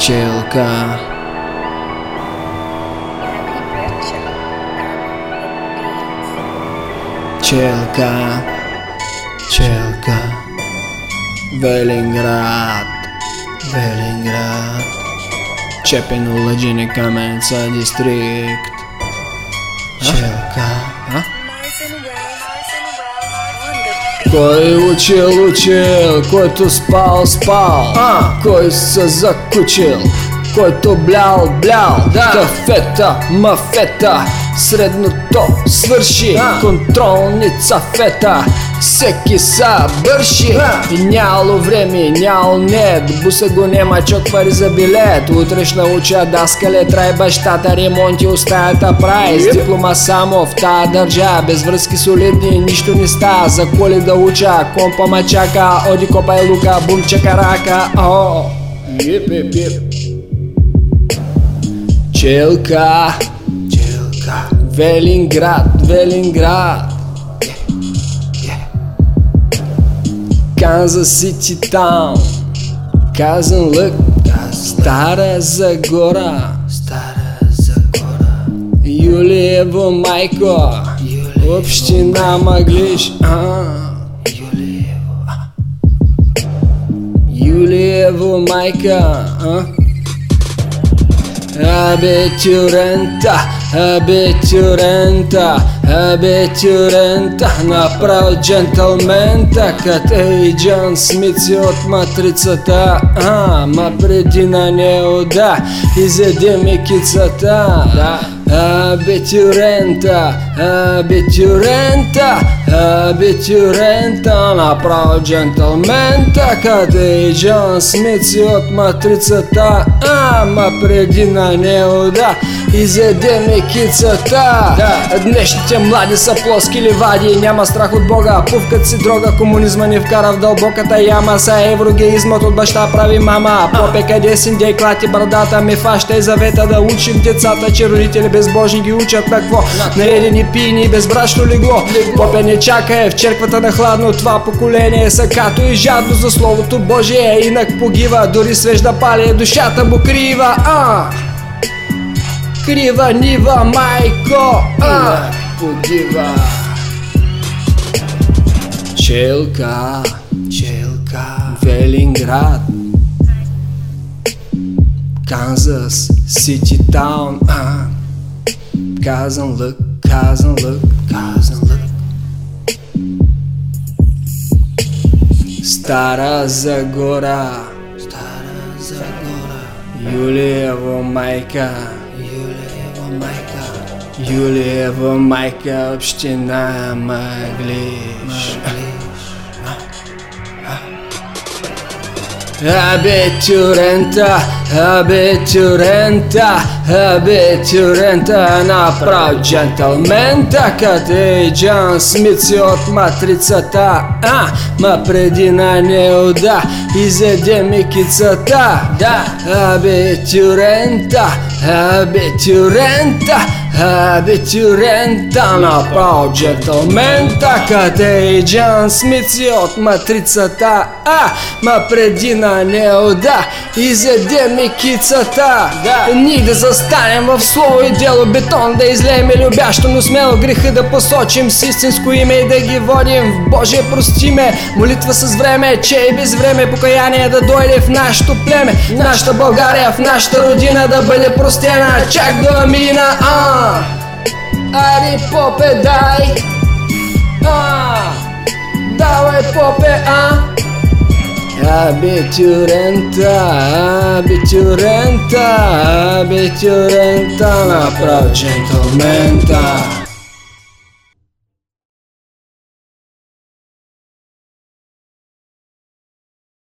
Пчелка Пчелка Пчелка Велинград Велинград Чепен Лъджени Каменца дистрикт Пчелка а? Кой учил, учил, който спал, спал А. Кой се закучил, който блял, блял Да. Кафета, мафета, средното свърши. Да. Контролница фета, всеки са бърши Да. И нямало време, нямало нет Буса го нема, чок пари за билет. Утре ще науча даскале, трай бащата. Ремонти остаята прави С Yep. диплома само в тая държа. Без връзки солидни, нищо не ста. За коли да уча, компа ма чака. Оди копай лука, бум чака рака. О, еп, еп. Челка Челка. Велинград, Велинград Канзас Сити Таун Казан Лък Стара Загора Стара Загора. Юлиево майко Юлиево Община Маглиш а. Юлиево. Юлиево майка а? Абе тюрента, абе тюрента, абе тюрента Направо джентълмента, кът е Джон Смитси от матрицата. А, Ма преди на неуда, изеде ми кицата. Да. Абе тюрента, абе тюрента, абе тюрента Направо джентълмента, е Джон Смитси от матрицата. Ама преди на неуда изеде ми кицата Да. Днешните млади са плоски ливади Няма страх от Бога, пувкат си дрога Комунизма ни вкара в дълбоката яма. Са еврогеизмът от баща прави мама. Попе къде си дей клати брадата. Ми фаща и завета да учим децата Че родители безбожни ги учат на какво Наредени пийни и безбрачно легло. Попе не чакай в черквата на хладно. Това поколение са като и жадно за Словото Божие Инак погива, дори свежда пали Душата му крива, а Крива нива, майко, а Погива. Челка, Челка. Велинград Канзас, Сити Таун, а Казан лък, казан лък, Казан лък. Стара Загора Стара Загора. Юлиево майка. Юлиево майка, община Маглиш Абе тюрента, абе тюрента, абе тюрента Направо джентълмента, къде е Джон Смитси от матрицата А, ма преди на неуда, изеде ми кицата Да. Тюрента, абе тюрента Направо джентълмента, къде е Джон Смитси от матрицата А, ма преди на неуда, изеде ми кицата. Да. Ние да застанем в слово и дело бетон Да излеем любящо, но смело греха да посочим С истинско име и да ги водим в Божие простиме. Молитва с време, че и без време Покаяние да дойде в нашето племе. В нашата България, в нашата родина да бъде простена. Чак да мина, а. Ари попе дай. А. Давай попе, а Абитюрента, абитюрента, абитюрента Направо джентлмента